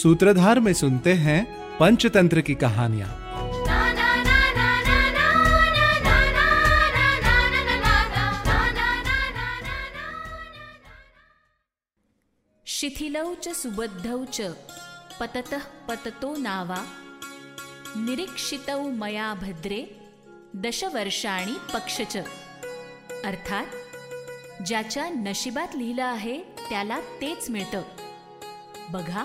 सूत्रधार में सुनते हैं पंचतंत्र की कहानियाँ। शिथिलौ च सुबद्धौ च पततः पततो नावा। निरीक्षितौ मया भद्रे दशवर्षाणी पक्षच। अर्थात ज्याच्या नशिबात लिहिलं आहे त्याला तेच मिळतं। बघा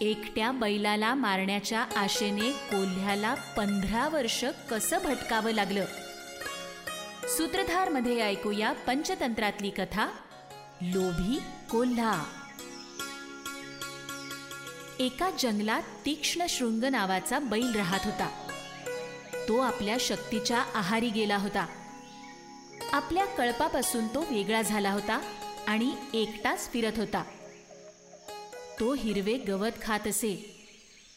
एकट्या बैलाला मारण्याच्या आशेने कोल्ह्याला पंधरा वर्ष कसं भटकावं लागलं? सूत्रधारमध्ये ऐकूया पंचतंत्रातली कथा लोभी कोल्हा। एका जंगलात तीक्ष्ण शृंग नावाचा बैल राहत होता. तो आपल्या शक्तीच्या आहारी गेला होता. आपल्या कळपापासून तो वेगळा झाला होता आणि एकटाच फिरत होता. तो हिरवे गवत खात असे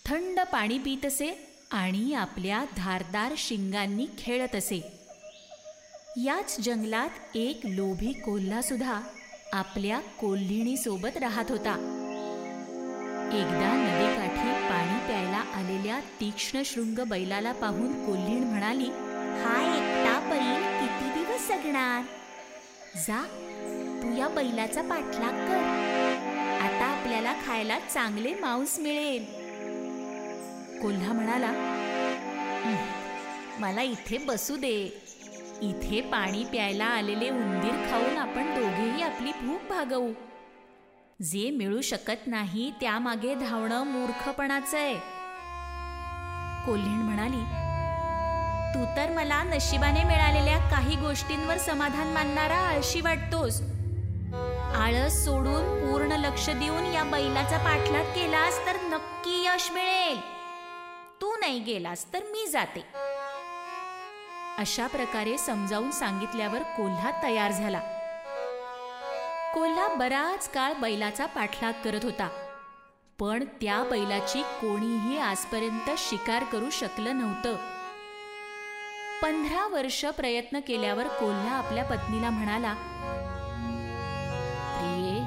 थंड पाणी पित असे आणि आपल्या धारदार शिंगांनी खेळत असे. याच जंगलात एक लोभी कोल्हा सुद्धा आपल्या कोल्हिणीसोबत राहत होता. एकदा नदीकाठी पाणी प्यायला आलेल्या तीक्ष्ण शृंग बैलाला पाहून कोल्हीण म्हणाली हा एकटा बैल किती दिवस जगणार? जा तू या बैलाचा पाठलाग कर. आता आपल्याला खायला चांगले मांस मिळेल. कोल्हा म्हणाला मला इथे बसू दे. इथे पाणी प्यायला आलेले उंदीर खाऊन आपण दोघेही आपली भूक भागवू. जे मिळू शकत नाही त्यामागे धावणं मूर्खपणाचं आहे. कोल्हीण म्हणाली तू तर मला नशिबाने मिळालेल्या काही गोष्टींवर समाधान मानणारा आळशी वाटतोस. आळस सोडून पूर्ण लक्ष देऊन या बैलाचा पाठलाग केलास तर नक्की यश मिळेल. तू नाही गेलास तर मी जाते. अशा प्रकारे समजावून सांगितल्यावर कोल्हा तयार झाला. कोल्हा बराच काळ बैलाचा पाठलाग करत होता. पण त्या बैलाची कोणीही आजपर्यंत शिकार करू शकलं नव्हतं. पंधरा वर्ष प्रयत्न केल्यावर कोल्हा आपल्या पत्नीला म्हणाला प्रिये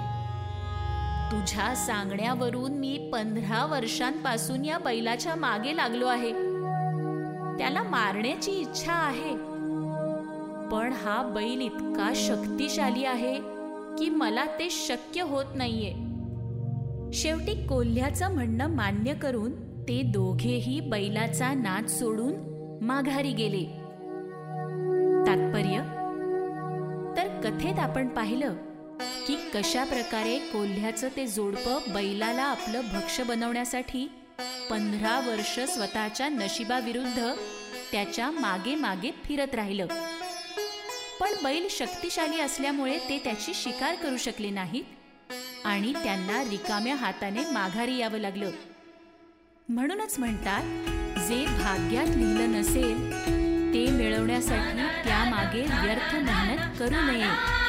तुझ्या सांगण्यावरून मी पंधरा वर्षांपासून या बैलाच्या मागे लागलो आहे. त्याला मारण्याची इच्छा आहे. पण हा बैल इतका शक्तिशाली आहे की मला ते शक्य होत नाहीये. शेवटी कोल्ह्याचं म्हणणं मान्य करून ते दोघेही बैलाचा नाच सोडून माघारी गेले. तात्पर्य? तर कथेत आपण पाहिलं की कशा प्रकारे कोल्ह्याचं ते जोडपं बैलाला आपलं भक्ष बनवण्यासाठी पंधरा वर्ष स्वतःच्या नशिबाविरुद्ध त्याच्यामागे मागे फिरत राहिलं. पण बैल शक्तिशाली असल्यामुळे ते त्याची शिकार करू शकले नाहीत आणि त्यांना रिकाम्या हाताने माघारी यावं लागलं. म्हणूनच म्हणतात जे भाग्यात लिहिलं नसेल ते मिळवण्यासाठी त्यामागे व्यर्थ मेहनत करू नये.